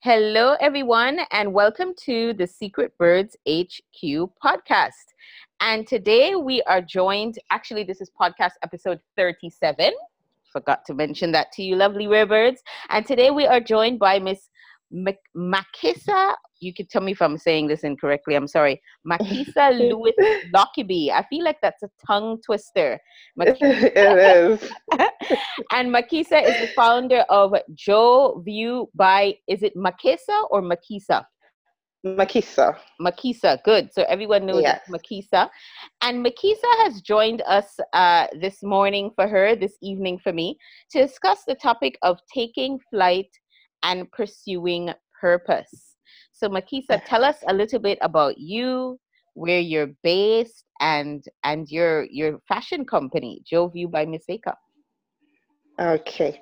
Hello, everyone, and welcome to the Secret Birds HQ podcast. And today we are joined, actually, this is podcast episode 37. Forgot to mention that to you, lovely rare birds. And today we are joined by Miss Makisa, you can tell me if I'm saying this incorrectly. I'm sorry. Makisa Lewis Lockerbie. I feel like that's a tongue twister. Makisa. it is. and Makisa is the founder of Jovu by, is it Makisa or Makisa? Makisa. Makisa, good. So everyone knows yes. Makisa. And Makisa has joined us uh, this morning for her, this evening for me, to discuss the topic of taking flight and pursuing purpose. So, Makisa, tell us a little bit about you, where you're based, and and your your fashion company, Jovu by Aka. Okay,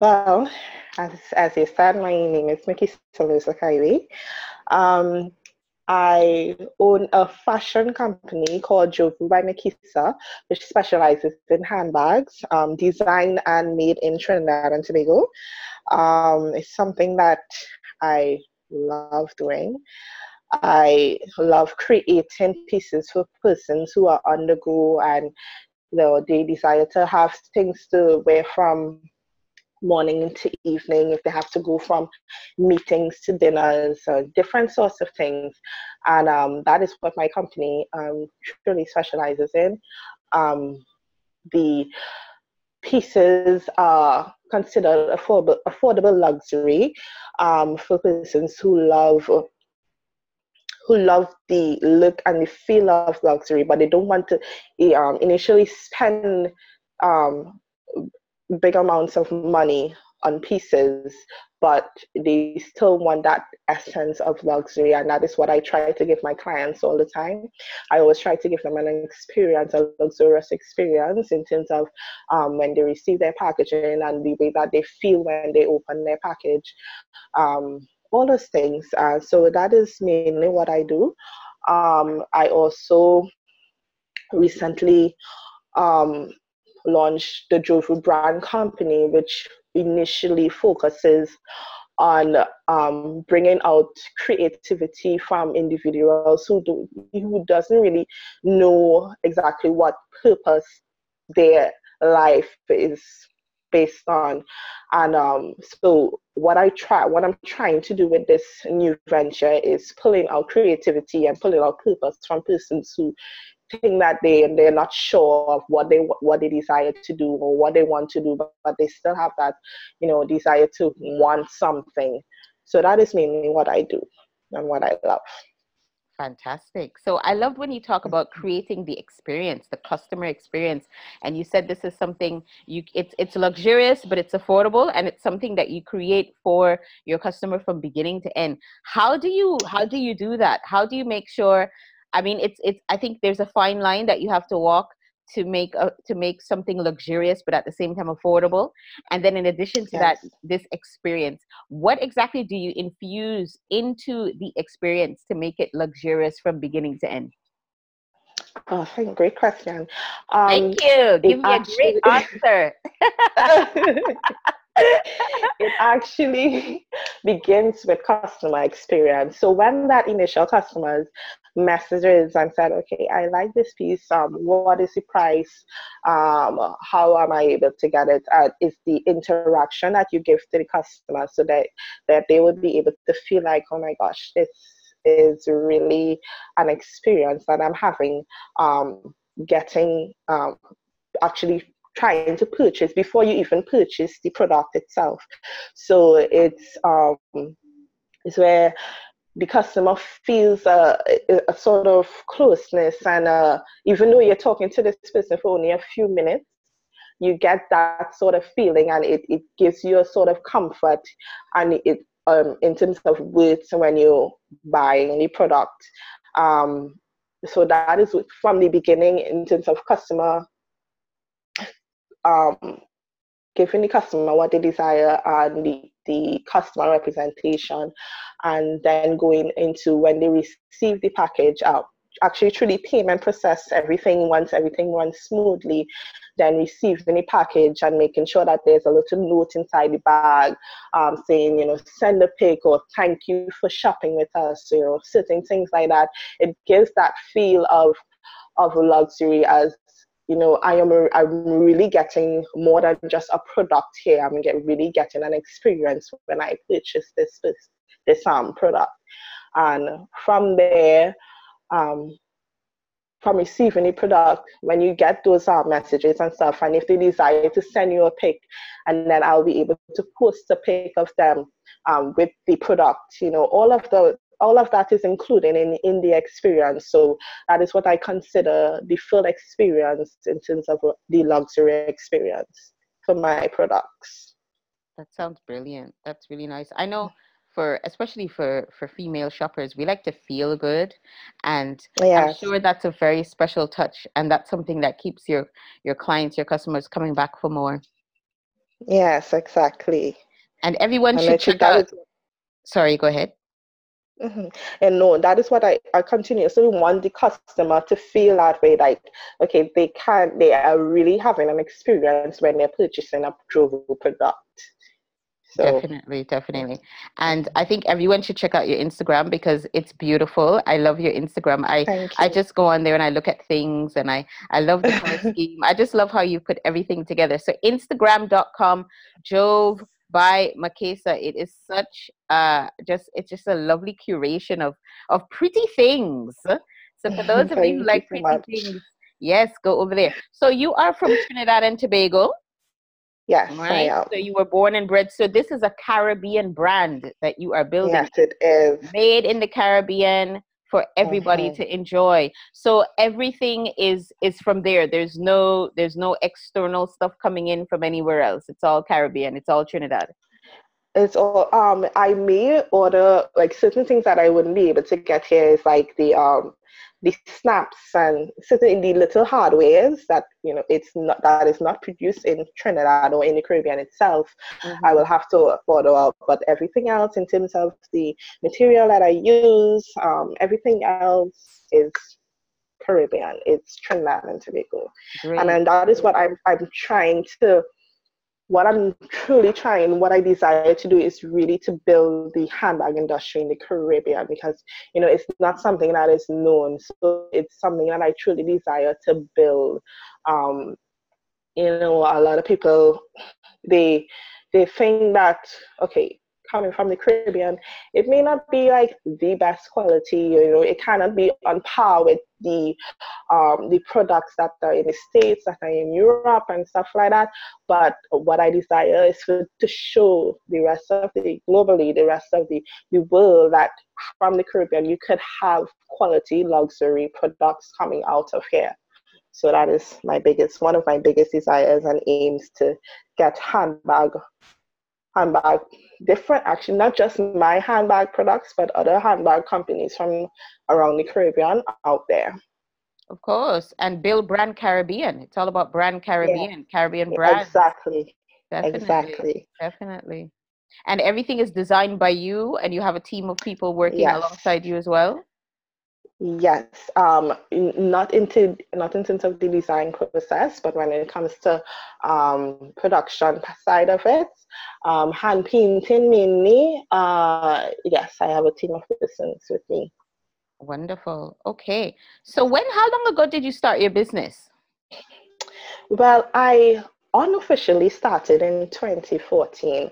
well, as as you said, my name is Makisa Luzakaili. Um, I own a fashion company called Jovu by Makisa, which specializes in handbags, um, designed and made in Trinidad and Tobago. Um, it's something that I love doing. I love creating pieces for persons who are on the go and you know, they desire to have things to wear from morning to evening, if they have to go from meetings to dinners, or different sorts of things. And um, that is what my company um, truly specializes in. Um, the pieces are considered affordable, affordable luxury um, for persons who love who love the look and the feel of luxury, but they don't want to um, initially spend um, big amounts of money on pieces, but they still want that essence of luxury. And that is what I try to give my clients all the time. I always try to give them an experience, a luxurious experience in terms of um, when they receive their packaging and the way that they feel when they open their package. Um, all those things. Uh, so that is mainly what I do. Um, I also recently um, launched the Jovu brand company, which initially focuses on um, bringing out creativity from individuals who do who doesn't really know exactly what purpose their life is based on. And um, so what i try what i'm trying to do with this new venture is pulling out creativity and pulling out purpose from persons who think that they they're not sure of what they what they desire to do or what they want to do, but, but they still have that you know desire to want something. So that is mainly what I do and what I love. Fantastic. So I loved when you talk about creating the experience, the customer experience, and you said this is something you it's it's luxurious, but it's affordable, and it's something that you create for your customer from beginning to end. How do you how do you do that? How do you make sure I mean, it's it's. I think there's a fine line that you have to walk to make a, to make something luxurious, but at the same time affordable. And then, in addition to yes. that, this experience. What exactly do you infuse into the experience to make it luxurious from beginning to end? Oh, thank great question. Um, Thank you. Give me actually, a great answer. it actually begins with customer experience. So when that initial customers messages and said, okay, I like this piece. Um, what is the price? Um, how am I able to get it? Uh, is the interaction that you give to the customer so that that they would be able to feel like, oh my gosh, this is really an experience that I'm having. Um, getting um, actually trying to purchase before you even purchase the product itself. So it's um, it's where the customer feels a, a sort of closeness, and uh, even though you're talking to this person for only a few minutes, you get that sort of feeling, and it, it gives you a sort of comfort, and it um, in terms of words when you're buying product. Um, so that is from the beginning in terms of customer um, giving the customer what they desire and the, the customer representation, and then going into when they receive the package, uh, actually the payment process, everything once everything runs smoothly, then receiving the package and making sure that there's a little note inside the bag um, saying, you know, send a pic or thank you for shopping with us, you know, certain things like that. It gives that feel of of luxury as you know, I am a, I'm really getting more than just a product here. I'm get, really getting an experience when I purchase this this, this um product, and from there, um, from receiving the product, when you get those uh, messages and stuff, and if they desire to send you a pic, and then I'll be able to post a pic of them um, with the product, you know, all of the all of that is included in, in the experience. So that is what I consider the full experience in terms of the luxury experience for my products. That sounds brilliant. That's really nice. I know for especially for for female shoppers we like to feel good and yes. i'm sure that's a very special touch and that's something that keeps your your clients your customers coming back for more yes exactly and everyone and should check out is- sorry go ahead Mm-hmm. And no, that is what I, I continuously want the customer to feel that way. Like, okay, they can, they are really having an experience when they're purchasing a Jovu product. So. Definitely, definitely. And I think everyone should check out your Instagram because it's beautiful. I love your Instagram. I I just go on there and I look at things and I I love the color scheme. I just love how you put everything together. So Instagram.com, Jovu by Makisa. It is such uh just it's just a lovely curation of of pretty things. So for those of you who like pretty much. things, yes, go over there. So you are from Trinidad and Tobago. Yes, right? So you were born and bred. So this is a Caribbean brand that you are building. Yes, it is. Made in the Caribbean for everybody mm-hmm. to enjoy. So everything is is from there. There's no there's no external stuff coming in from anywhere else. It's all caribbean. It's all trinidad it's all um i may order like certain things that i wouldn't be able to get here is like the um the snaps and certain the little hardwares that you know it's not that is not produced in Trinidad or in the Caribbean itself, mm-hmm. I will have to order out. But everything else in terms of the material that I use, um, everything else is Caribbean. It's Trinidad and Tobago, Great. and then that is what I'm I'm trying to what I'm truly trying, what I desire to do is really to build the handbag industry in the Caribbean because, you know, it's not something that is known. So it's something that I truly desire to build. Um, you know, a lot of people, they, they think that, okay, coming from the Caribbean, it may not be like the best quality. You know, it cannot be on par with the um, the products that are in the States, that are in Europe, and stuff like that. But what I desire is for, to show the rest of the globally, the rest of the the world that from the Caribbean you could have quality luxury products coming out of here. So that is my biggest, one of my biggest desires and aims to get handbag handbag, different actually, not just my handbag products, but other handbag companies from around the Caribbean out there. Of course, and build brand Caribbean. It's all about brand Caribbean, yeah. Caribbean brand. Exactly. Definitely. Exactly. Definitely. And everything is designed by you, and you have a team of people working yes. alongside you as well. Yes, um, not into not in terms of the design process, but when it comes to um, production side of it, um, hand painting mainly. Uh, yes, I have a team of persons with me. Wonderful. Okay, so when how long ago did you start your business? Well, I unofficially started in 2014.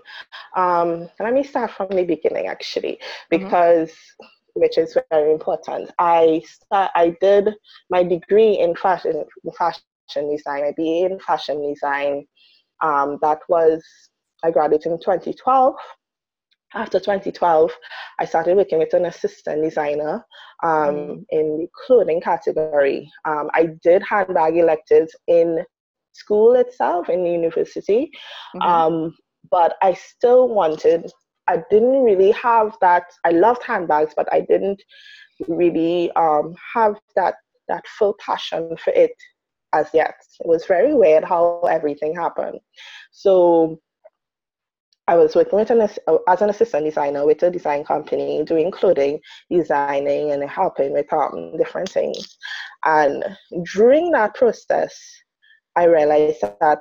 Um, let me start from the beginning actually, mm-hmm. because. Mm-hmm which is very important. I start, I did my degree in fashion fashion design, my BA in fashion design. Um, that was I graduated in 2012. After 2012, I started working with an assistant designer um, mm. in the clothing category. Um, I did handbag electives in school itself, in the university, mm-hmm. um, but I still wanted I didn't really have that. I loved handbags, but I didn't really um, have that that full passion for it as yet. It was very weird how everything happened. So I was working with an, as an assistant designer with a design company, doing clothing designing and helping with um, different things. And during that process, I realized that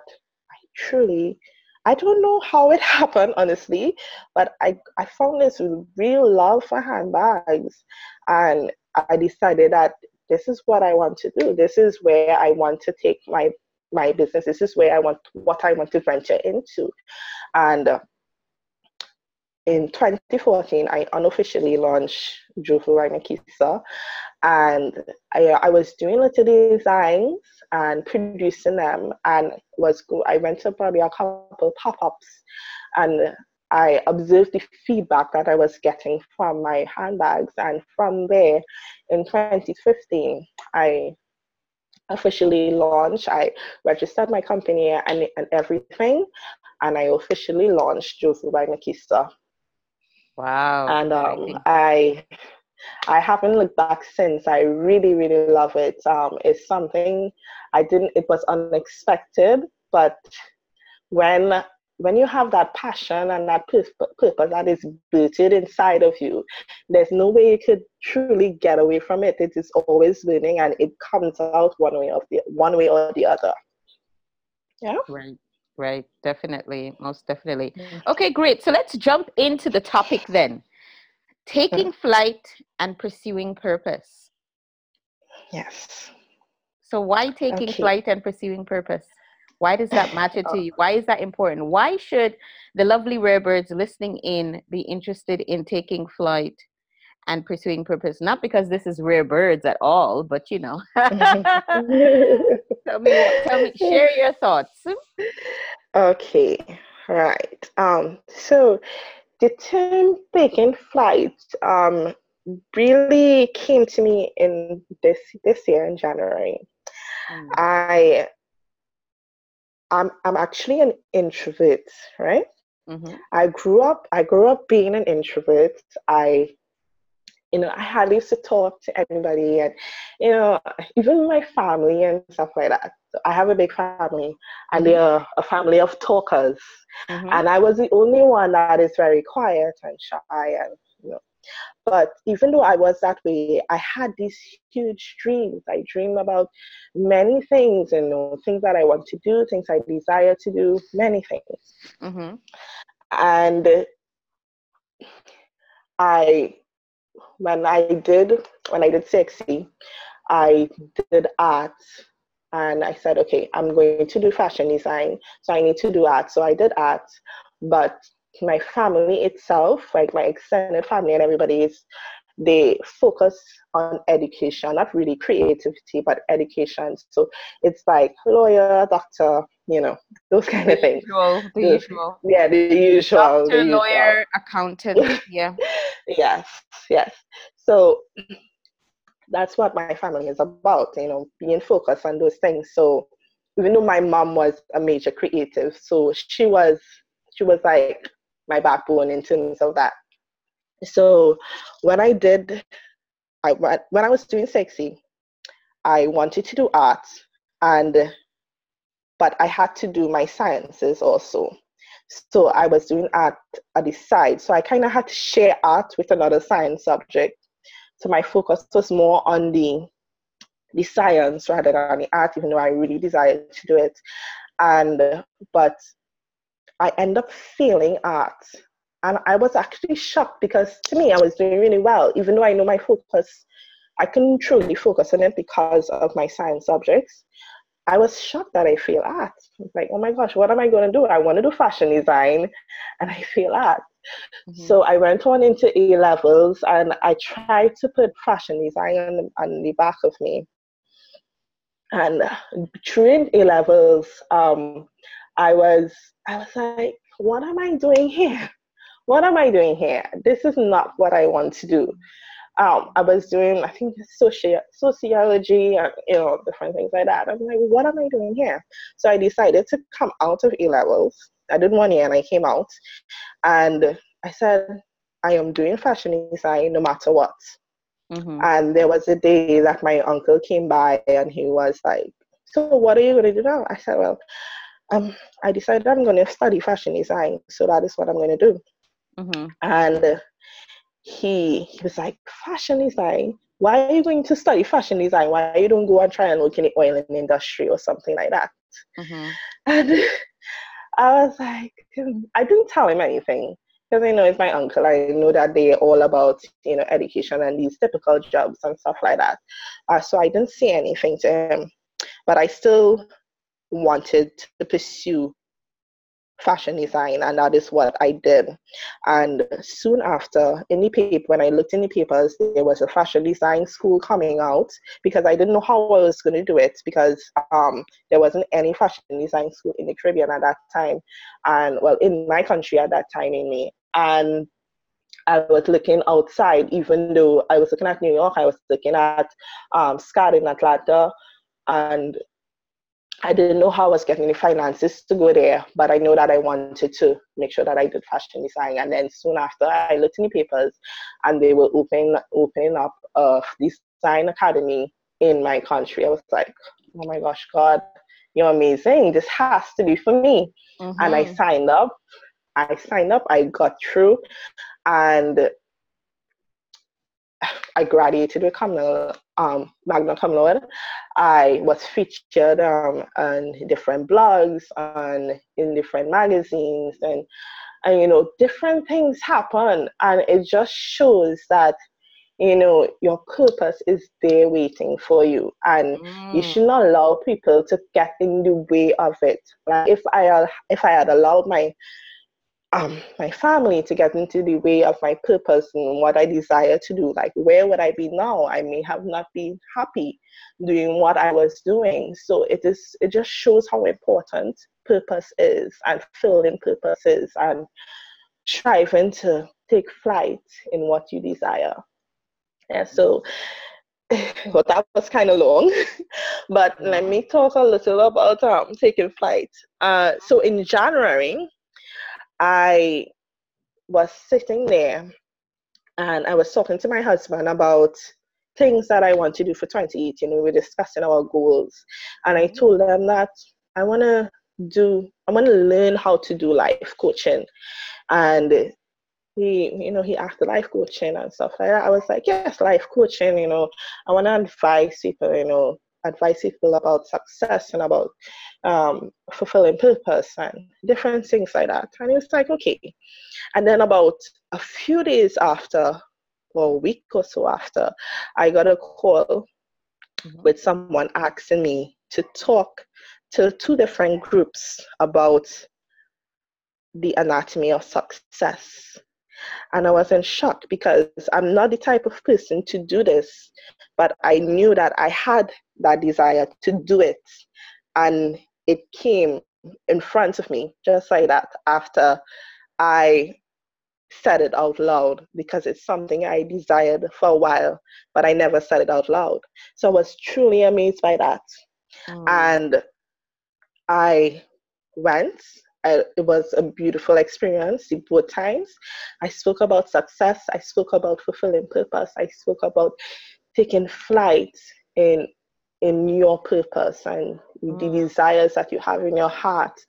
I truly, I don't know how it happened, honestly, but I, I found this real love for handbags. And I decided that this is what I want to do. This is where I want to take my my business. This is where I want what I want to venture into. And uh, in 2014, I unofficially launched Jovu Makisa, and I, uh, I was doing little designs and producing them, and was I went to probably a couple pop-ups, and I observed the feedback that I was getting from my handbags, and from there, in 2015, I officially launched. I registered my company and, and everything, and I officially launched Jovu by. Wow! And um, I I haven't looked back since. I really, really love it. Um, it's something I didn't. It was unexpected, but when when you have that passion and that purpose that is rooted inside of you, there's no way you could truly get away from it. It is always burning, and it comes out one way or the one way or the other. Yeah. Right. Right. Definitely. Most definitely. Okay. Great. So let's jump into the topic then. Taking flight and pursuing purpose. Yes. So why taking okay. flight and pursuing purpose? Why does that matter to oh. you? Why is that important? Why should the lovely rare birds listening in be interested in taking flight and pursuing purpose? Not because this is rare birds at all, but you know. tell me, tell me, share your thoughts. Okay, right. Um, so the term taking flight um really came to me in this this year in January. Mm. I I'm I'm actually an introvert, right? Mm-hmm. I grew up I grew up being an introvert. I you know, I hardly used to talk to anybody and you know, even my family and stuff like that. So I have a big family and mm-hmm. they're a family of talkers. Mm-hmm. And I was the only one that is very quiet and shy and you know but even though I was that way, I had these huge dreams. I dream about many things, you know, things that I want to do, things I desire to do, many things. Mm-hmm. And I, when I did, when I did CSEC, I did art and I said, okay, I'm going to do fashion design, so I need to do art. So I did art, but my family itself, like my extended family and everybody is they focus on education, not really creativity, but education. So it's like lawyer, doctor, you know, those kind of things. Usual, the, the usual. Yeah, the usual. Doctor, the usual. lawyer, accountant. Yeah. yes, yes. So that's what my family is about, you know, being focused on those things. So even though my mom was a major creative, so she was she was like my backbone in terms of that. So when I did, I when I was doing CSEC, I wanted to do art, and but I had to do my sciences also. So I was doing art at the side. So I kind of had to share art with another science subject. So my focus was more on the the science rather than the art, even though I really desired to do it. And but I end up failing art. And I was actually shocked because to me, I was doing really well, even though I know my focus, I couldn't truly focus on it because of my science subjects. I was shocked that I failed art. I was like, oh my gosh, what am I going to do? I want to do fashion design and I fail art. Mm-hmm. So I went on into A levels and I tried to put fashion design on the, on the back of me. And during A levels, um, I was I was like, what am I doing here? What am I doing here? This is not what I want to do. Um, I was doing, I think, soci- sociology and you know different things like that. I'm like, what am I doing here? So I decided to come out of A levels. I did one year and I came out, and I said, I am doing fashion design no matter what. Mm-hmm. And there was a day that my uncle came by and he was like, So what are you going to do now? I said, Well, um, I decided I'm going to study fashion design. So that is what I'm going to do. Mm-hmm. And he, he was like, fashion design? Why are you going to study fashion design? Why you don't go and try and work in the oil industry or something like that? Mm-hmm. And I was like, I didn't tell him anything because I know it's my uncle. I know that they're all about you know education and these typical jobs and stuff like that. Uh, so I didn't say anything to him, but I still wanted to pursue fashion design and that is what I did. And soon after in the paper when I looked in the papers there was a fashion design school coming out because I didn't know how I was going to do it because um, there wasn't any fashion design school in the Caribbean at that time and well in my country at that time in me and I was looking outside, even though I was looking at New York, I was looking at um, SCAD in Atlanta, and I didn't know how I was getting the finances to go there, but I know that I wanted to make sure that I did fashion design. And then soon after, I looked in the papers, and they were opening opening up a design academy in my country. I was like, oh my gosh, God, you're amazing! This has to be for me. Mm-hmm. And I mm-hmm. signed up. I signed up. I got through, and I graduated with cum um, magna cum laude. I was featured um, on different blogs, and in different magazines, and and you know different things happen, and it just shows that you know your purpose is there waiting for you, and mm. you should not allow people to get in the way of it. Like if I if I had allowed my um, my family to get into the way of my purpose and what I desire to do. Like, where would I be now? I may have not been happy doing what I was doing. So it is. It just shows how important purpose is and filling purpose is and striving to take flight in what you desire. Yeah. So. Well, that was kind of long, but let me talk a little about um, taking flight. Uh, so in January, I was sitting there and I was talking to my husband about things that I want to do for 2018. We were discussing our goals. And I mm-hmm. told him that I want to do, I want to learn how to do life coaching. And he, you know, he asked life coaching and stuff like that. I was like, yes, life coaching, you know, I want to advise people, you know, advise people about success and about um, fulfilling purpose and different things like that. And it's like, okay. And then about a few days after, or a week or so after, I got a call with someone asking me to talk to two different groups about the anatomy of success. And I was in shock because I'm not the type of person to do this, but I knew that I had that desire to do it. And it came in front of me just like that after I said it out loud because it's something I desired for a while, but I never said it out loud. So I was truly amazed by that. Mm. And I went. I, it was a beautiful experience both times. I spoke about success. I spoke about fulfilling purpose. I spoke about taking flight in in your purpose and mm. the desires that you have in your heart.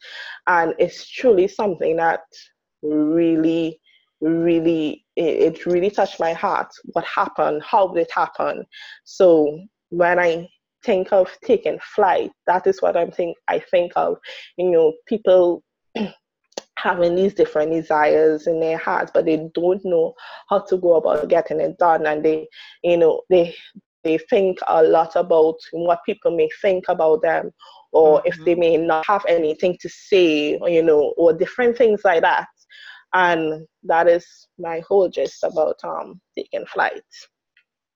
And it's truly something that really, really, it, it really touched my heart. What happened? How did it happen? So when I think of taking flight, that is what I'm think I think of. You know, people having these different desires in their hearts, but they don't know how to go about getting it done, and they, you know, they they think a lot about what people may think about them or mm-hmm. if they may not have anything to say or, you know or different things like that. And that is my whole gist about um taking flight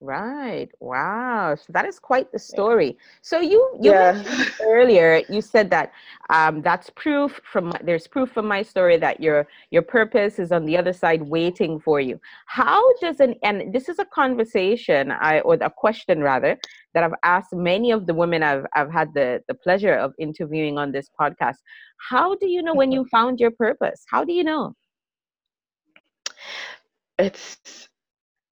Right. Wow. So that is quite the story. So you you yeah. earlier you said that um, that's proof from there's proof from my story that your your purpose is on the other side waiting for you. How does an and this is a conversation I or a question rather that I've asked many of the women I've I've had the the pleasure of interviewing on this podcast. How do you know when you found your purpose? How do you know? It's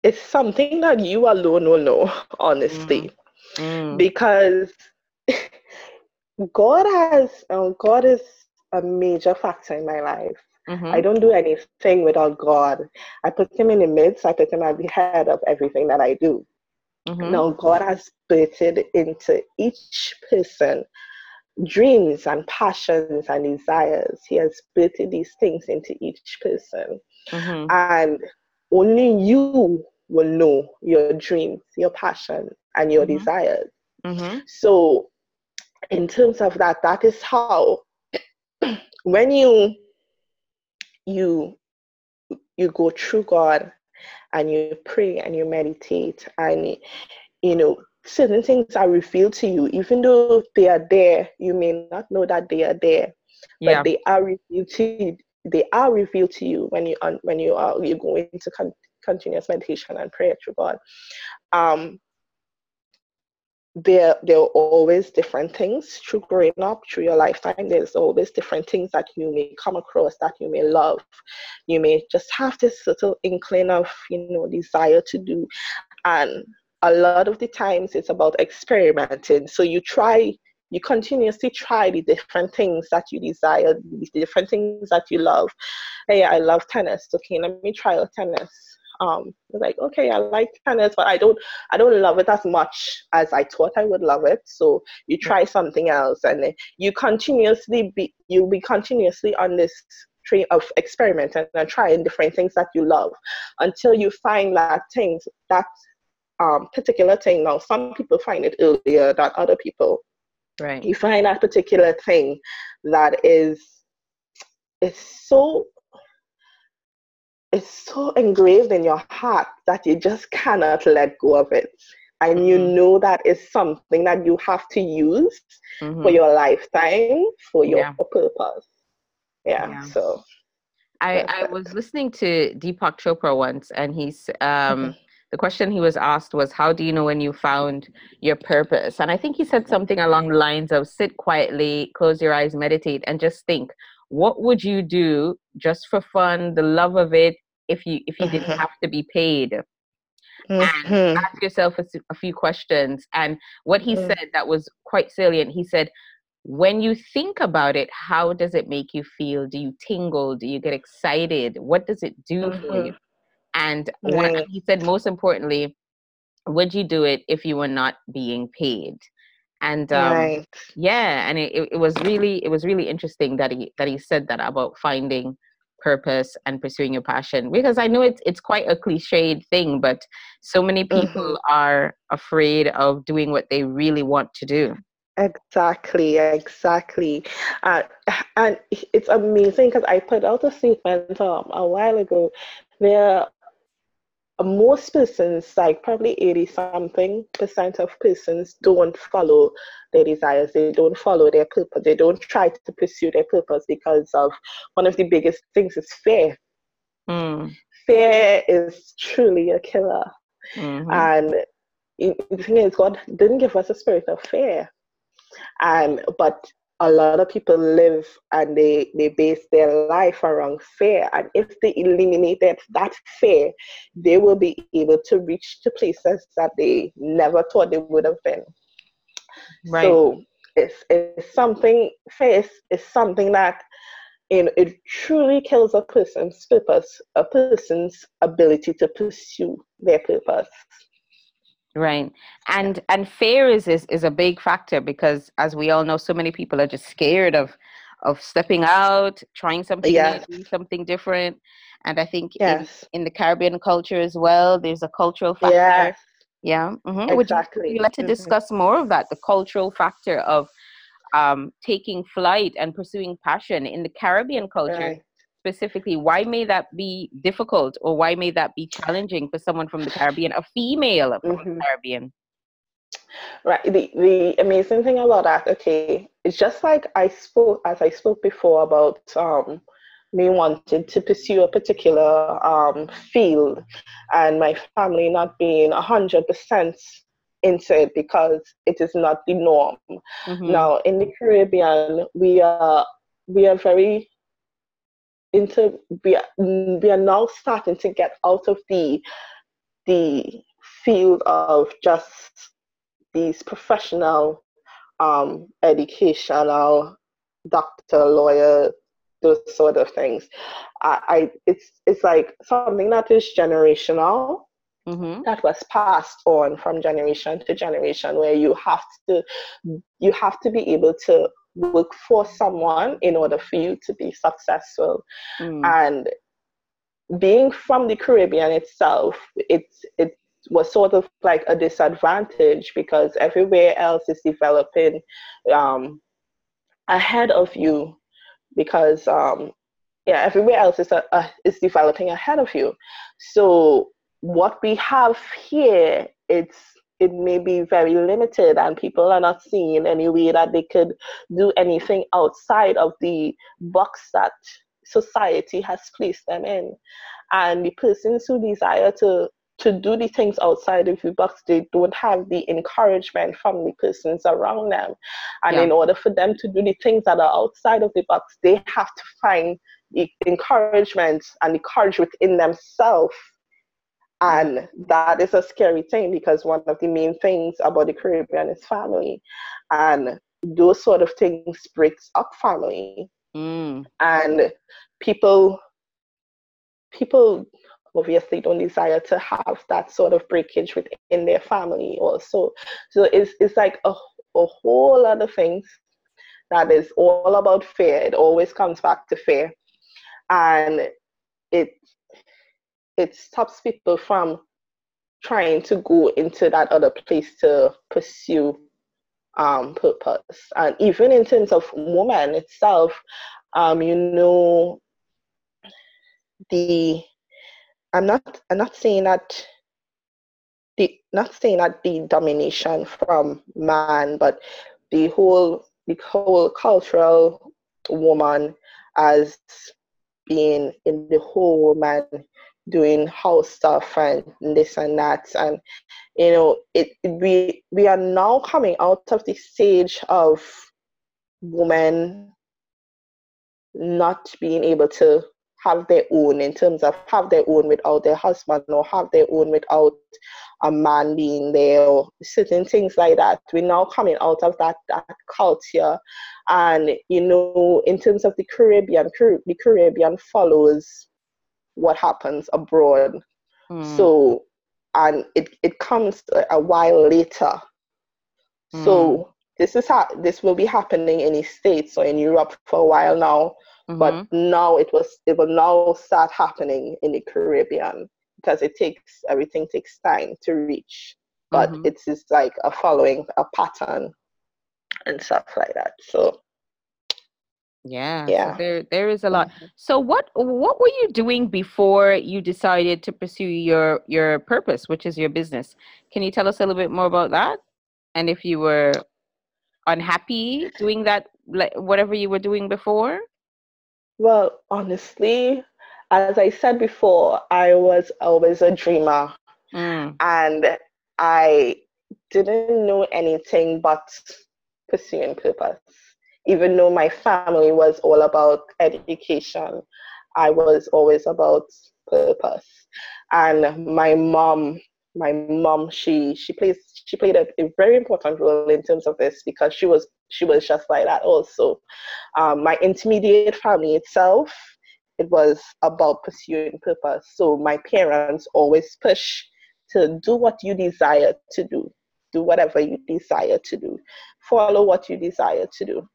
it's something that you alone will know, honestly, mm. Mm. because God has um, God is a major factor in my life. Mm-hmm. I don't do anything without God. I put Him in the midst. I put Him at the head of everything that I do. Mm-hmm. Now God has it into each person dreams and passions and desires. He has built these things into each person. Mm-hmm. And only you will know your dreams, your passion, and your mm-hmm. desires. Mm-hmm. So, in terms of that, that is how when you you you go through God and you pray and you meditate and you know certain things are revealed to you even though they are there you may not know that they are there yeah. but they are revealed to you they are revealed to you when you when you are you go into con- continuous meditation and prayer to God. Um, there there are always different things through growing up through your lifetime there's always different things that you may come across that you may love you may just have this little inkling of you know desire to do and a lot of the times it's about experimenting so you try you continuously try the different things that you desire, the different things that you love. Hey, I love tennis. Okay, let me try tennis. Um, like okay, I like tennis, but I don't, I don't love it as much as I thought I would love it. So you try something else, and you continuously be, you'll be continuously on this train of experimenting and trying different things that you love until you find that things that um, particular thing. Now, some people find it earlier than other people Right. You find that particular thing that is is so it's so engraved in your heart that you just cannot let go of it. And mm-hmm. you know that is something that you have to use mm-hmm. for your lifetime, for your yeah. purpose. Yeah, yeah. So I, I was listening to Deepak Chopra once, and he's um, the question he was asked was, How do you know when you found your purpose? And I think he said something along the lines of sit quietly, close your eyes, meditate, and just think, what would you do just for fun, the love of it, if you if you didn't mm-hmm. have to be paid? Mm-hmm. And ask yourself a, a, few questions. And what he mm-hmm. said that was quite salient, he said, when you think about it, how does it make you feel? Do you tingle? Do you get excited? What does it do for you? Mm-hmm. And right. he said, most importantly, would you do it if you were not being paid? And um, right. yeah, and it, it was really it was really interesting that he that he said that about finding purpose and pursuing your passion because I know it's it's quite a cliched thing, but so many people mm-hmm. are afraid of doing what they really want to do. Exactly, exactly. Uh, and it's amazing because I put out a statement um, a while ago where most persons, like probably 80 something percent of persons, don't follow their desires. They don't follow their purpose. They don't try to pursue their purpose because of one of the biggest things is fear. Mm. Fear is truly a killer. Mm-hmm. And the thing is, God didn't give us a spirit of fear. And but a lot of people live and they, they base their life around fear. And if they eliminated that fear, they will be able to reach to places that they never thought they would have been. Right. So it's, it's something, fear is something that you know, it truly kills a person's purpose, a person's ability to pursue their purpose right and and fear is, is is a big factor because as we all know so many people are just scared of of stepping out trying something yes. new, something different and i think yes. in, in the caribbean culture as well there's a cultural factor yeah, yeah mm-hmm. exactly. would you, would you like to mm-hmm. discuss more of that the cultural factor of um, taking flight and pursuing passion in the caribbean culture right specifically, why may that be difficult or why may that be challenging for someone from the Caribbean, a female from mm-hmm. the Caribbean? Right. The the amazing thing about that, okay, it's just like I spoke as I spoke before about um me wanting to pursue a particular um field and my family not being a hundred percent into it because it is not the norm. Mm-hmm. Now in the Caribbean we are we are very into we are, we are now starting to get out of the the field of just these professional um, educational doctor lawyer those sort of things I, I it's it's like something that is generational mm-hmm. that was passed on from generation to generation where you have to you have to be able to work for someone in order for you to be successful. Mm. And being from the Caribbean itself, it's it was sort of like a disadvantage because everywhere else is developing um, ahead of you because um, yeah everywhere else is, a, a, is developing ahead of you so what we have here it's it may be very limited and people are not seeing any way that they could do anything outside of the box that society has placed them in and the persons who desire to to do the things outside of the box, they don't have the encouragement from the persons around them. And yeah. in order for them to do the things that are outside of the box, they have to find the encouragement and the courage within themselves. And that is a scary thing because one of the main things about the Caribbean is family. And those sort of things breaks up family. Mm. And people people obviously don't desire to have that sort of breakage within their family also. So it's, it's like a, a whole other things that is all about fear. It always comes back to fear. And it it stops people from trying to go into that other place to pursue um, purpose. And even in terms of woman itself, um, you know, the I'm not I'm not saying that the not saying that the domination from man, but the whole the whole cultural woman as being in the whole woman doing house stuff and this and that and you know it, we we are now coming out of the stage of women not being able to have their own in terms of have their own without their husband or have their own without a man being there or certain things like that. We're now coming out of that, that culture. And, you know, in terms of the Caribbean, the Caribbean follows what happens abroad. Mm. So, and it, it comes a while later. Mm. So this is how this will be happening in the States or in Europe for a while now Mm-hmm. But now it was it will now start happening in the Caribbean because it takes everything takes time to reach. But mm-hmm. it's just like a following a pattern and stuff like that. So yeah, yeah. So there there is a lot. Mm-hmm. So what what were you doing before you decided to pursue your your purpose, which is your business? Can you tell us a little bit more about that? And if you were unhappy doing that like whatever you were doing before? Well, honestly, as I said before, I was always a dreamer. Mm. And I didn't know anything but pursuing purpose. Even though my family was all about education, I was always about purpose. And my mom my mom she she plays she played a, a, very important role in terms of this because she was she was just like that also. Um, my intermediate family itself it was about pursuing purpose. So my parents always push to do what you desire to do. Do whatever you desire to do. Follow what you desire to do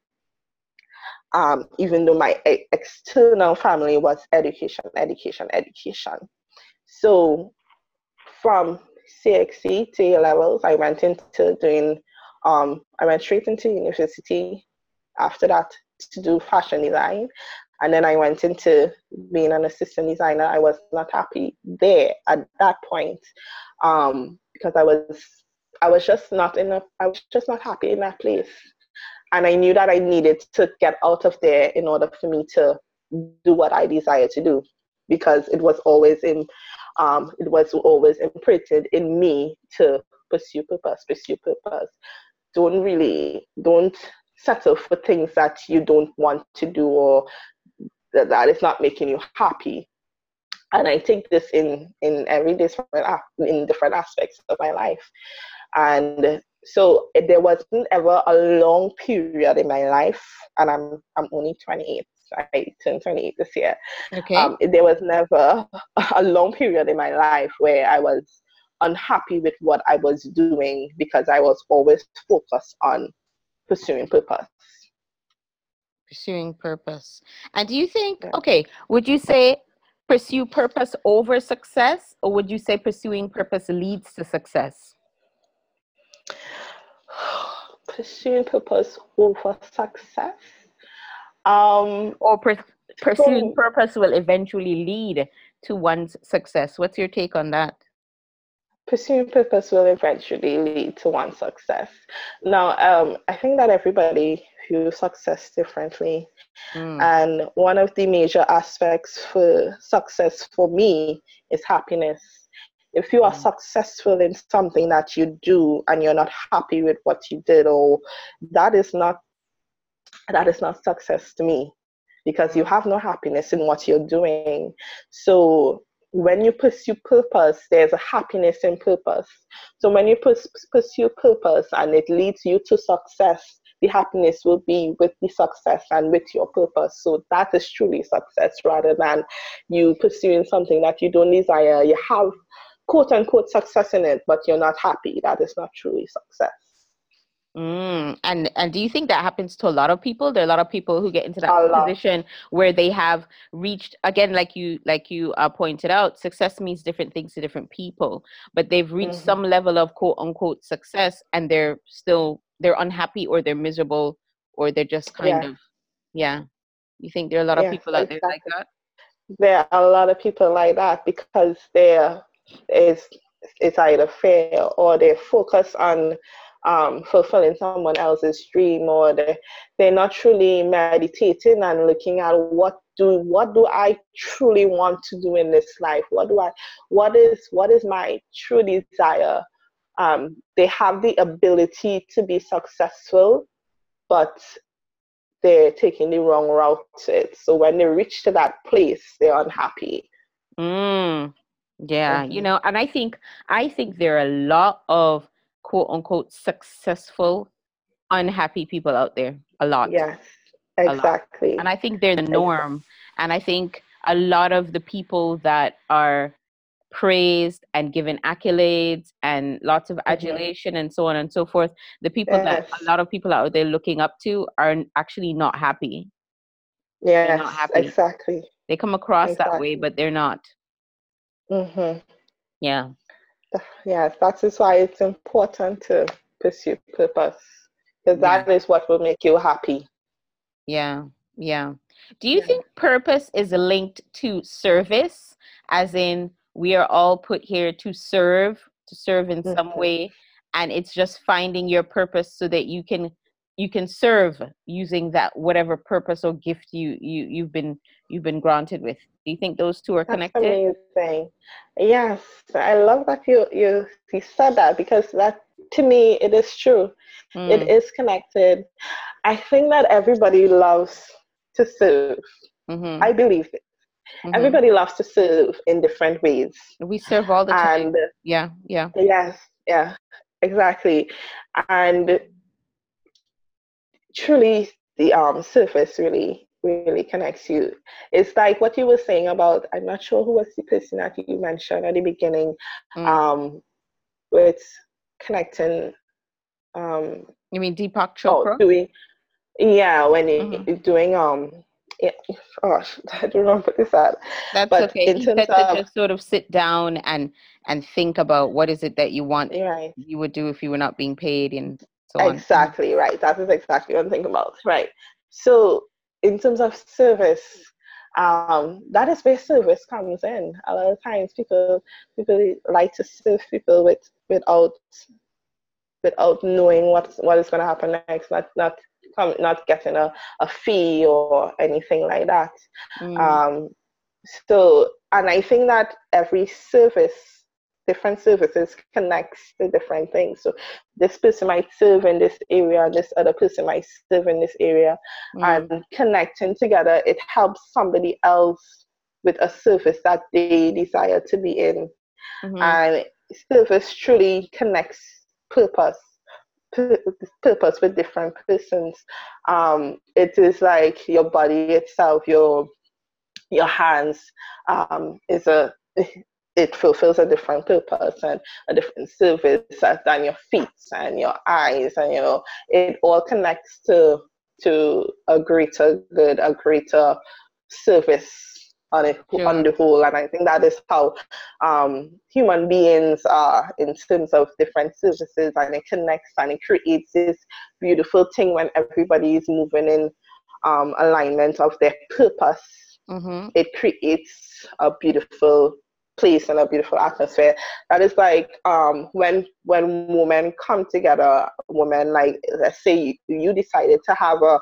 um, even though my external family was education education education so from CXC to A levels, I went into doing, um, I went straight into university after that to do fashion design. And then I went into being an assistant designer. I was not happy there at that point um, because I was I was just not in a I was just not happy in that place. And I knew that I needed to get out of there in order for me to do what I desired to do because it was always in um, it was always imprinted in me to pursue purpose, pursue purpose. Don't really, don't settle for things that you don't want to do or that, that is not making you happy. And I take this in in every different in different aspects of my life. And so there wasn't ever a long period in my life, and I'm I'm only 28. I turned 28 this year. Okay. Um, there was never a long period in my life where I was unhappy with what I was doing because I was always focused on pursuing purpose. Pursuing purpose. And do you think, yeah. okay, would you say pursue purpose over success, or would you say pursuing purpose leads to success? Pursuing purpose over success. Um, or per- pursuing so, purpose will eventually lead to one's success. What's your take on that? Pursuing purpose will eventually lead to one's success. Now, um, I think that everybody views success differently. Mm. And one of the major aspects for success for me is happiness. If you are mm. successful in something that you do and you're not happy with what you did, or that is not that is not success to me because you have no happiness in what you're doing. So when you pursue purpose, there's a happiness in purpose. So when you pursue purpose and it leads you to success, the happiness will be with the success and with your purpose. So that is truly success rather than you pursuing something that you don't desire. You have quote unquote success in it, but you're not happy. That is not truly success. Mm, and and do you think that happens to a lot of people? There are a lot of people who get into that position where they have reached again, like you like you uh, pointed out, success means different things to different people. But they've reached mm-hmm. some level of quote unquote success, and they're still they're unhappy or they're miserable or they're just kind yeah. of yeah. You think there are a lot of people out exactly. there like that? There are a lot of people like that because there is it's either fear or they focus on um, fulfilling someone else's dream or they, they're not truly meditating and looking at what do what do I truly want to do in this life? What do I what is what is my true desire? Um, they have the ability to be successful, but they're taking the wrong route. So when they reach to that place, they're unhappy. Mm, yeah, mm-hmm. you know, and I think I think there are a lot of quote unquote successful, unhappy people out there. A lot. Yes, exactly. And I think they're the norm. Exactly. And I think a lot of the people that are praised and given accolades and lots of mm-hmm. adulation mm-hmm. and so on and so forth, the people yes. that a lot of people out there looking up to are actually not happy. Yeah, exactly. They come across exactly. that way, but they're not. Mm-hmm. Yeah yes, that is why it's important to pursue purpose because yeah. that is what will make you happy. Yeah, yeah. Do you yeah. think purpose is linked to service, as in we are all put here to serve, to serve in mm-hmm. some way, and it's just finding your purpose so that you can you can serve using that whatever purpose or gift you you you've been you've been granted with. Do you think those two are connected? That's amazing. Yes i love that you you you said that because that to me it is true. Mm. it is connected. I think that everybody loves to serve. Mm-hmm. i believe it. Mm-hmm. everybody loves to serve in different ways. We serve all the time. And yeah yeah. Yes yeah exactly. And truly the um, surface really really connects you. It's like what you were saying about I'm not sure who was the person that you mentioned at the beginning, mm. um, with connecting. Um, you mean Deepak oh, Chopra? Oh, doing, yeah, when mm-hmm. doing um. Yeah, gosh, I don't know what is that. That's but okay. He said of, to just sort of sit down and and think about what is it that you want right. you would do if you were not being paid and so exactly on. right. That is exactly what I'm thinking about. Right. So in terms of service, um, that is where service comes in. A lot of times people people like to serve people with without without knowing what what is going to happen next, not not not getting a, a fee or anything like that. Mm. Um, so, and I think that every service different services connects to different things. So this person might serve in this area, this other person might serve in this area, mm. and connecting together, it helps somebody else with a service that they desire to be in. Mm-hmm. And service truly connects purpose. Purpose with different persons. Um, it is like your body itself, your your hands um, is a it fulfills a different purpose and a different service than your feet and your eyes and you know it all connects to to a greater good, a greater service on it sure. on the whole. And I think that is how um, human beings are in terms of different services, and it connects and it creates this beautiful thing when everybody is moving in um, alignment of their purpose. Mm-hmm. It creates a beautiful place and a beautiful atmosphere. That is like um, when when women come together, women like let's say you, you decided to have a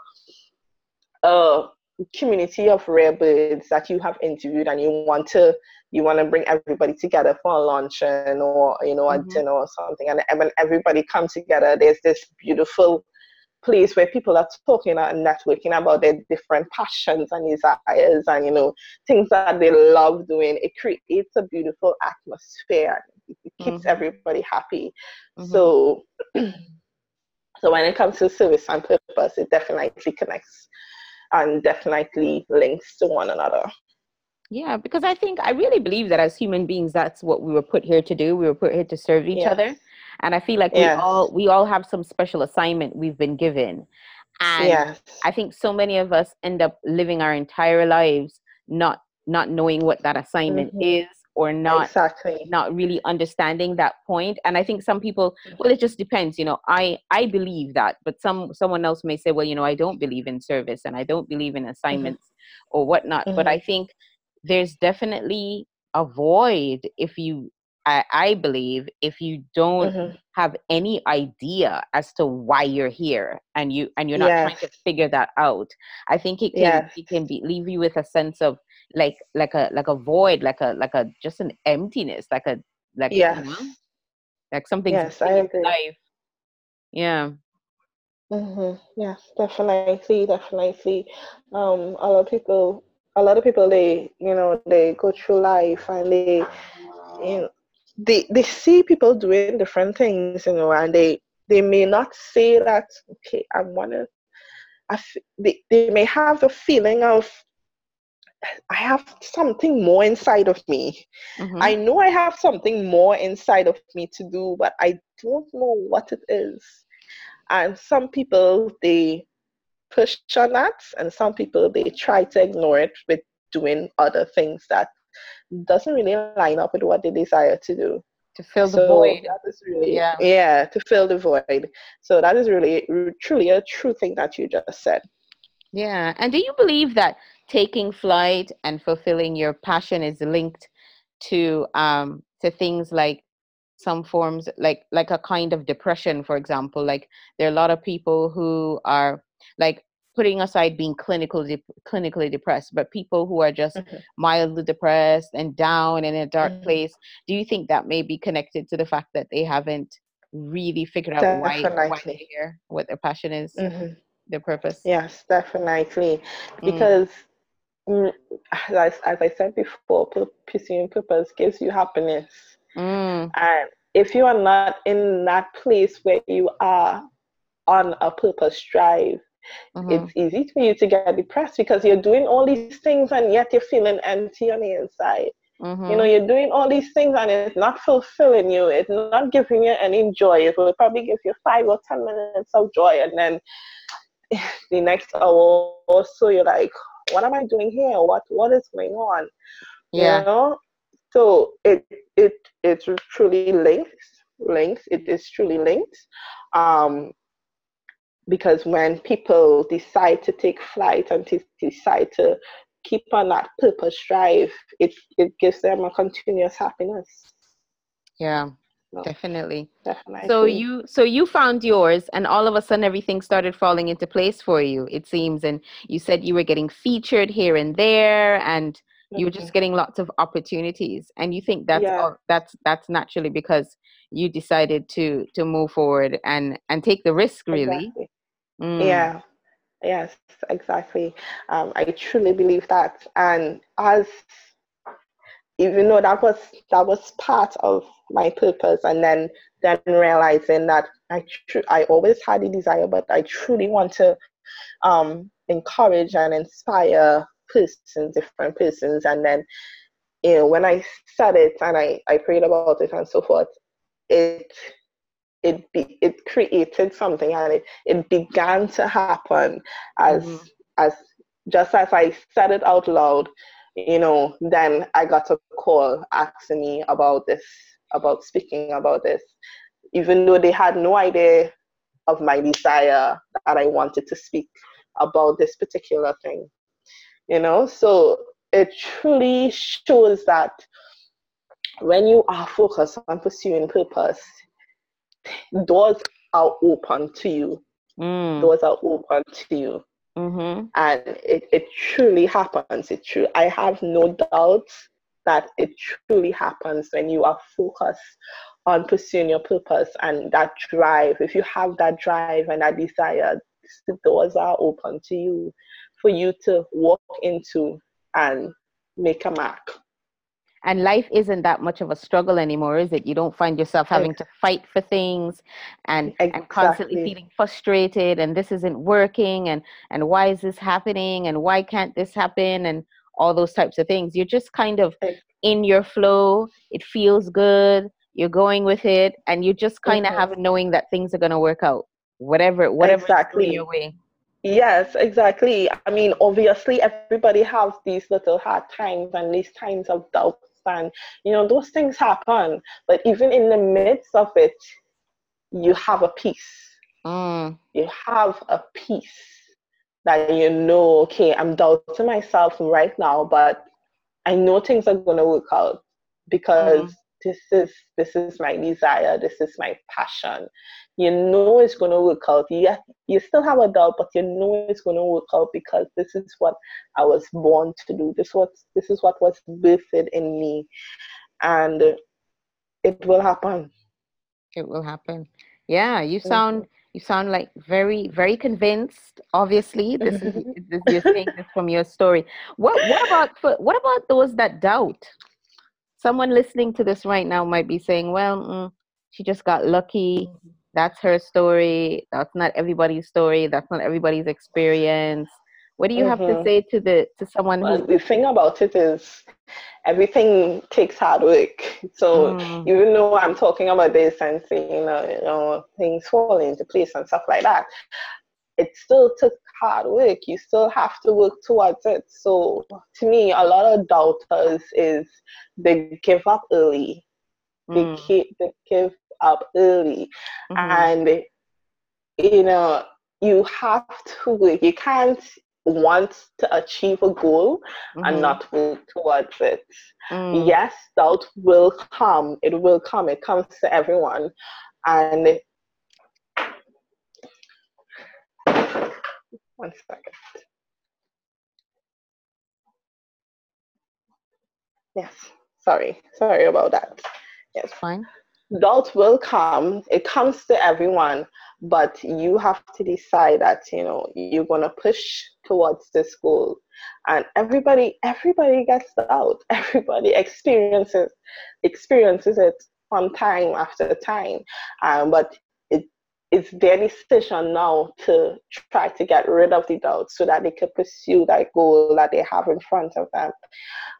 a community of rare birds that you have interviewed and you want to you want to bring everybody together for a luncheon or you know a mm-hmm. dinner or something and when everybody comes together there's this beautiful place where people are talking and networking about their different passions and desires and you know things that they love doing it creates a beautiful atmosphere it keeps mm-hmm. everybody happy mm-hmm. so so when it comes to service and purpose it definitely connects and definitely links to one another yeah because i think i really believe that as human beings that's what we were put here to do we were put here to serve each yes. other and i feel like yes. we all we all have some special assignment we've been given and yes. i think so many of us end up living our entire lives not not knowing what that assignment mm-hmm. is or not exactly not really understanding that point and i think some people well it just depends you know i i believe that but some someone else may say well you know i don't believe in service and i don't believe in mm-hmm. assignments mm-hmm. or whatnot mm-hmm. but i think there's definitely a void if you I, I believe if you don't mm-hmm. have any idea as to why you're here and you and you're not trying to figure that out, I think it can it can be leave you with a sense of like like a like a void, like a like a just an emptiness, like a like. You know, like something yes, I agree. life. Yeah. Mm-hmm. Yes, definitely, definitely. Um, a lot of people, a lot of people, they, you know, they go through life and they, you know, they they see people doing different things, you know, and they they may not say that. Okay, I want to. I f- they they may have the feeling of I have something more inside of me. Mm-hmm. I know I have something more inside of me to do, but I don't know what it is. And some people they push on that, and some people they try to ignore it with doing other things that doesn't really line up with what they desire to do. To fill the so void. That is really, yeah. yeah, to fill the void. So that is really, truly a true thing that you just said. Yeah. And do you believe that taking flight and fulfilling your passion is linked to um to things like some forms like like a kind of depression for example like there are a lot of people who are like putting aside being clinical de- clinically depressed, but people who are just mm-hmm. mildly depressed and down and in a dark mm-hmm. place, do you think that may be connected to the fact that they haven't really figured out why, why they're here, what their passion is, mm-hmm. their purpose? Yes, definitely. Mm. Because mm. as, as I said before, pursuing purpose gives you happiness. Mm. And if you are not in that place where you are on a purpose drive, Mm-hmm. It's easy for you to get depressed because you're doing all these things and yet you're feeling empty on the inside. Mm-hmm. You know, you're doing all these things and it's not fulfilling you. It's not giving you any joy. It will probably give you five or ten minutes of joy, and then the next hour or so, you're like, "What am I doing here? What What is going on?" Yeah. You know? So it it it's truly linked. Links. It is truly linked. Um, because when people decide to take flight and to decide to keep on that purpose drive, it it gives them a continuous happiness. Yeah. So, definitely. Definitely. So you so you found yours and all of a sudden everything started falling into place for you, it seems. And you said you were getting featured here and there and you were just getting lots of opportunities. And you think that's yeah. all, that's that's naturally because you decided to to move forward and and take the risk really exactly. mm. yeah yes exactly um, i truly believe that and as even though that was that was part of my purpose and then then realizing that i tr- i always had a desire but i truly want to um, encourage and inspire persons different persons and then you know when i said it and i i prayed about it and so forth it it be, it created something and it, it began to happen as mm-hmm. as just as I said it out loud, you know, then I got a call asking me about this, about speaking about this, even though they had no idea of my desire that I wanted to speak about this particular thing. You know, so it truly shows that when you are focused on pursuing purpose, doors are open to you. Mm. Doors are open to you. Mm-hmm. And it, it truly happens. It true. I have no doubt that it truly happens when you are focused on pursuing your purpose and that drive. If you have that drive and that desire, the doors are open to you for you to walk into and make a mark. And life isn't that much of a struggle anymore is it? You don't find yourself having to fight for things and exactly. and constantly feeling frustrated and this isn't working and and why is this happening and why can't this happen and all those types of things. You're just kind of in your flow. It feels good. You're going with it and you just kind of mm-hmm. have knowing that things are going to work out whatever whatever exactly. your way Yes, exactly. I mean, obviously, everybody has these little hard times and these times of doubts, and you know those things happen but even in the midst of it you have a peace mm. you have a peace that you know okay i'm doubting myself right now but i know things are going to work out because mm this is this is my desire this is my passion. You know it's going to work out. Yeah you still have a doubt but you know it's going to work out because this is what i was born to do. This what this is what was birthed in me. And it will happen. It will happen. Yeah you sound you sound like very very convinced obviously. This is this, you're saying this from your story. What what about what about those that doubt someone listening to this right now might be saying, well, mm, she just got lucky. That's her story. That's not everybody's story. That's not everybody's experience. What do you mm-hmm. have to mm-hmm. say to the to someone well, who? The thing about it is, everything takes hard work. So mm. even though I'm talking about this and saying, you know, you know, things fall into place and stuff like that, it still took hard work. You still have to work towards it. So to me, a lot of doubters is they give up early. Mm. They, keep, they give up early. Mm-hmm. And, you know, you have to work. You can't want to achieve a goal mm-hmm. and not work towards it. Mm. Yes, doubt will come. It will come. It comes to everyone. And One second. Yes, sorry, sorry about that. Yes, fine. Doubt will come. It comes to everyone, but you have to decide that you know you're gonna push towards this goal. And everybody, everybody gets doubt. Everybody experiences experiences it from time after time. Um, but it's their decision now to try to get rid of the doubt so that they can pursue that goal that they have in front of them.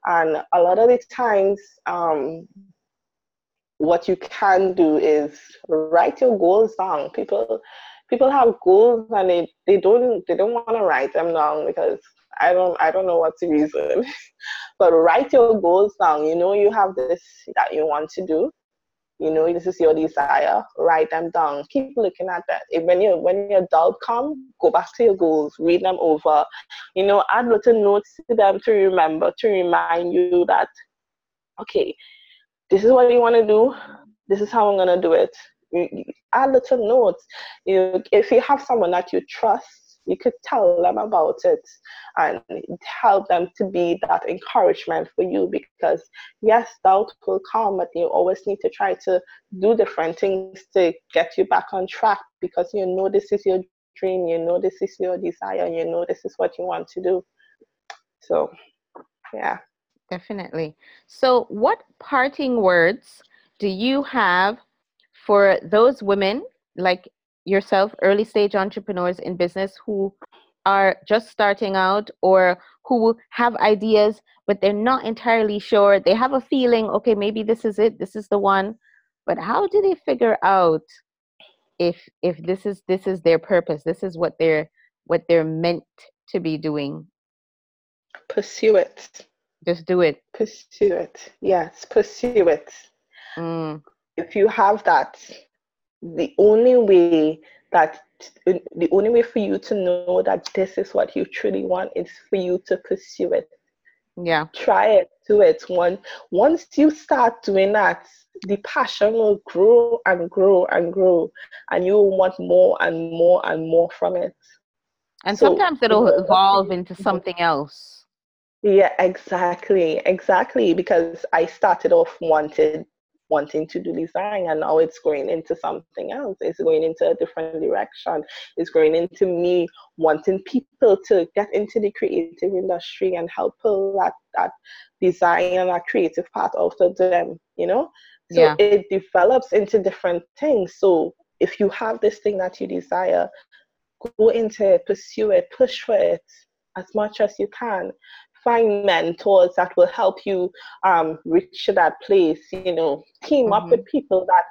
And a lot of the times, um, what you can do is write your goals down. People people have goals and they, they don't they don't want to write them down because I don't I don't know what's the reason. but write your goals down. You know you have this that you want to do you know this is your desire write them down. Keep looking at that. If when you when your doubt come go back to your goals read them over. You know add little notes to them to remember to remind you that okay this is what you want to do. This is how i'm going to do it. Add little notes. You if you have someone that you trust you could tell them about it and help them to be that encouragement for you because yes doubt will come but you always need to try to do different things to get you back on track because you know this is your dream you know this is your desire you know this is what you want to do. So yeah. Definitely. So what parting words do you have for those women like yourself early stage entrepreneurs in business who are just starting out or who have ideas but they're not entirely sure. They have a feeling okay maybe this is it this is the one. But how do they figure out if if this is this is their purpose? This is what they're what they're meant to be doing. Pursue it. Just do it. Pursue it. Yes pursue it. Mm. if you have that the only way that the only way for you to know that this is what you truly want is for you to pursue it. Yeah. Try it do it. One once you start doing that the passion will grow and grow and grow and you will want more and more and more from it. And so, sometimes it'll evolve into something else. Yeah exactly exactly because i started off wanted wanting to do design and now it's going into something else. It's going into a different direction. It's going into me wanting people to get into the creative industry and help pull that that design and that creative part out of them you know? So yeah. it develops into different things. So if you have this thing that you desire go into it pursue it push for it as much as you can find mentors that will help you um, reach that place you know team mm-hmm. up with people that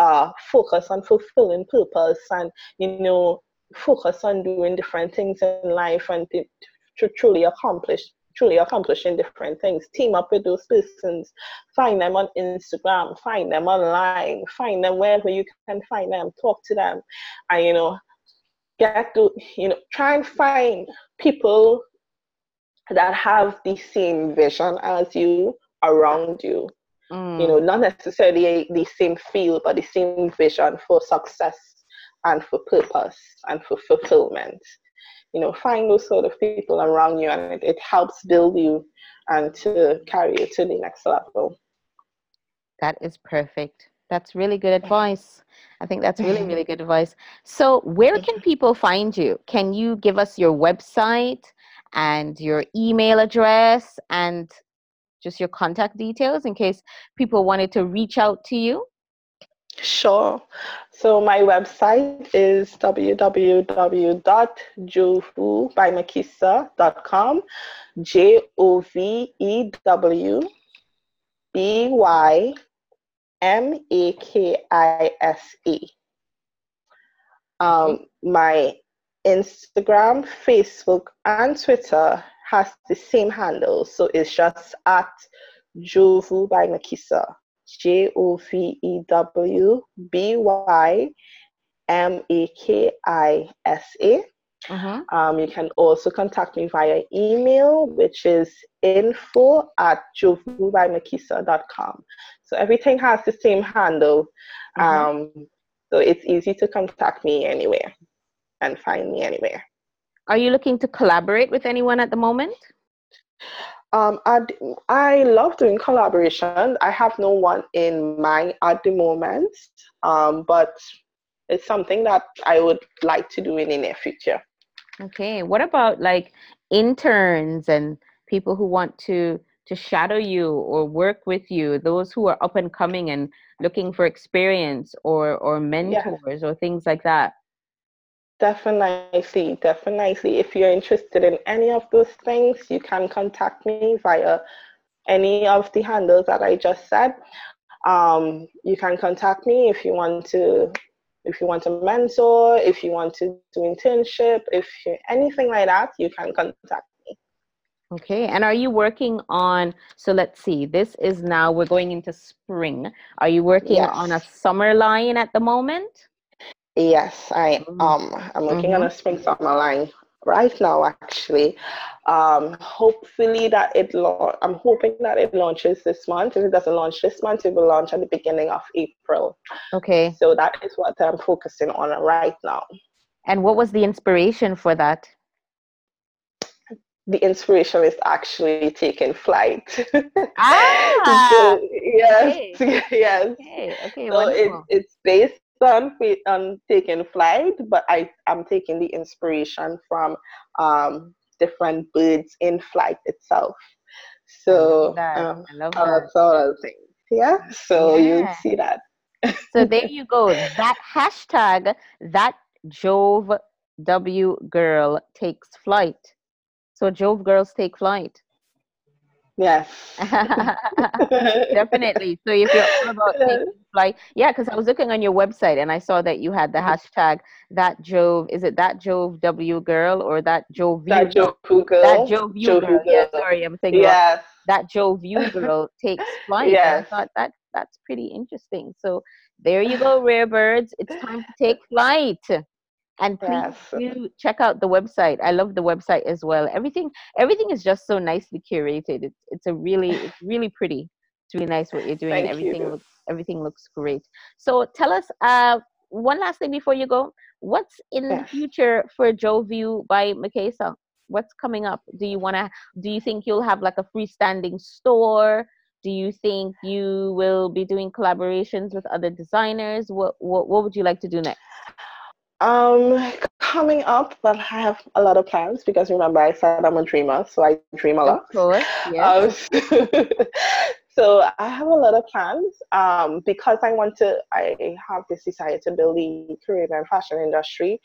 uh, focus on fulfilling purpose and you know focus on doing different things in life and to, to truly accomplish truly accomplishing different things. Team up with those persons. Find them on instagram. Find them online. Find them wherever you can find them. Talk to them. And you know get to you know try and find people that have the same vision as you around you. Mm. You know, not necessarily the same field, but the same vision for success and for purpose and for fulfillment. You know, find those sort of people around you, and it, it helps build you and to carry you to the next level. That is perfect. That's really good advice. I think that's really, really good advice. So, where can people find you? Can you give us your website and your email address and just your contact details in case people wanted to reach out to you? Sure. So my website is www.jovubymakisa.com. J O V E W B Y M A K I S E. Um, my Instagram, Facebook, and Twitter has the same handle. So it's just at Jovu by Makisa. J O V E W B Y M A K I S A. Mm-hmm. Um, you can also contact me via email, which is info at jovubymakisa.com. So everything has the same handle. Mm-hmm. Um, so it's easy to contact me anywhere and find me anywhere. Are you looking to collaborate with anyone at the moment? Um, I, I love doing collaboration. I have no one in mind at the moment, um, but it's something that I would like to do in the near future. Okay. What about like interns and people who want to to shadow you or work with you? Those who are up and coming and looking for experience or or mentors yes. or things like that. Definitely, definitely. If you're interested in any of those things, you can contact me via any of the handles that I just said. Um, you can contact me if you want to if you want a mentor, if you want to do internship, if you, anything like that, you can contact me. Okay, and are you working on? So let's see. This is now we're going into spring. Are you working yes. on a summer line at the moment? Yes, I mm-hmm. um I'm working mm-hmm. on a spring summer line right now actually. Um hopefully that it la- I'm hoping that it launches this month. If it doesn't launch this month, it will launch at the beginning of April. Okay. So that is what I'm focusing on right now. And what was the inspiration for that? the inspiration is actually taking flight. Ah, so, yes, okay. yes. Okay, okay, so it, it's based on on taking flight, but I I'm taking the inspiration from um, different birds in flight itself. So I love um, I love that. all of things. Yeah. So yeah. you see that. so there you go. That hashtag that Jove W girl takes flight. So Jove girls take flight. Yes. Definitely. So if you're all about taking flight, yeah, because I was looking on your website and I saw that you had the mm-hmm. hashtag that Jove. Is it that Jovu girl or that Jove That Jove girl. That Jove girl. girl. Yeah, sorry, I'm thinking. yes. that Jove girl takes flight. Yes. I thought that that's pretty interesting. So there you go, rare birds. It's time to take flight. And please yes. do check out the website. I love the website as well. Everything everything is just so nicely curated. It's it's a really it's really pretty. It's really nice what you're doing. Thank everything you. looks everything looks great. So tell us uh one last thing before you go. What's in yes. the future for Jovu by Makisa? What's coming up? Do you wanna do you think you'll have like a freestanding store? do you think you will be doing collaborations with other designers what what, what would you like to do next um coming up but i have a lot of plans because remember i said i'm a dreamer so i dream a lot course, yes. Um, so i have a lot of plans um, because i want to i have this desire to build the caribbean fashion industry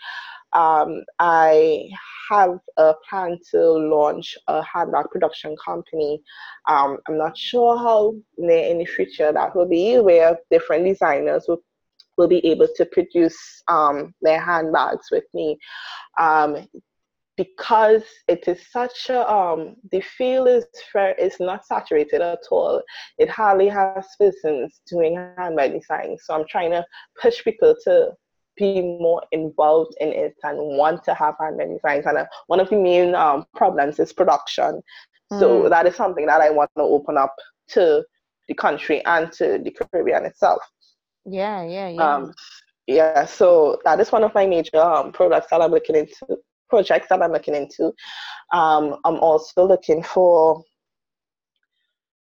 um, I have a plan to launch a handbag production company. Um, I'm not sure how near in the future that will be, where different designers will, will be able to produce um, their handbags with me. Um, because it is such a um, the field is fair is not saturated at all. It hardly has persons doing handbag design. So I'm trying to push people to be more involved in it and want to have handmade designs. And uh, one of the main um, problems is production. So mm. that is something that I want to open up to the country and to the Caribbean itself. Yeah, yeah, yeah. Um, yeah, so that is one of my major um, products that I'm looking into, projects that I'm looking into. Um, I'm also looking for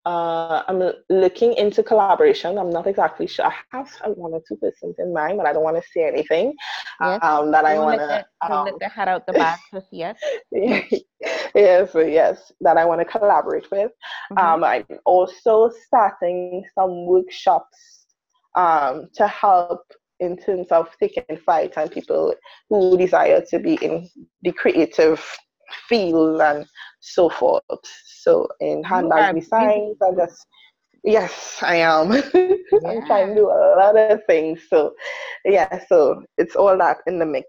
uh, I'm looking into collaboration. I'm not exactly sure. I have one or two persons in mind, but I don't want to say anything. Yes. Um, that I want to. Um, let the head out the back just yet. yes, yes, that I want to collaborate with. Mm-hmm. Um, I'm also starting some workshops um, to help in terms of taking fight and people who desire to be in the creative field and so forth. So in handbag designs, I just yes, I am. Yeah. I'm trying to do a lot of things. So yeah, so it's all that in the mix.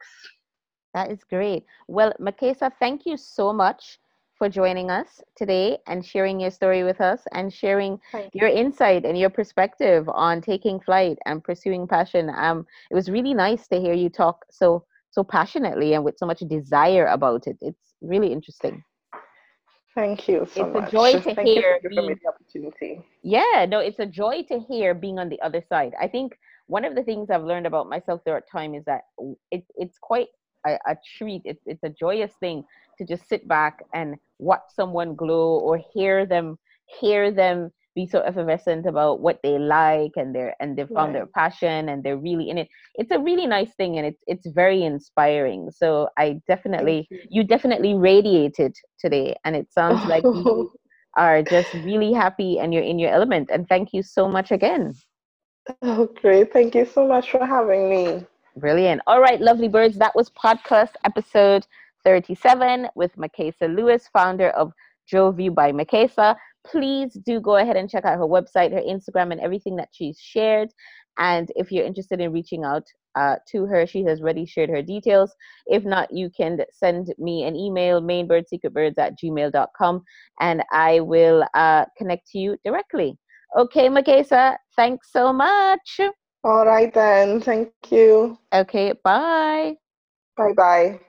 That is great. Well, Makisa, thank you so much for joining us today and sharing your story with us and sharing your insight and your perspective on taking flight and pursuing passion. Um, it was really nice to hear you talk so so passionately and with so much desire about it. It's really interesting. Thank you so it's much. a joy to Thank hear. You being, the opportunity. Yeah, no, it's a joy to hear being on the other side. I think one of the things I've learned about myself throughout time is that it, it's quite a, a treat. It's, it's a joyous thing to just sit back and watch someone glow or hear them hear them be so effervescent about what they like and they're and they've found right. their passion and they're really in it. It's a really nice thing and it's it's very inspiring. So i definitely you. you. definitely radiated today and it sounds like you are just really happy and you're in your element. And thank you so much again. Oh great. Thank you so much for having me. Brilliant. All right lovely birds. That was podcast episode 37 with Makisa Lewis, founder of Jovu by Makisa please do go ahead and check out her website, her Instagram, and everything that she's shared. And if you're interested in reaching out uh, to her, she has already shared her details. If not, you can send me an email, mainbirdsecretbirds at gmail.com, and I will uh, connect to you directly. Okay, Makisa, thanks so much. All right, then. Thank you. Okay, bye. Bye bye.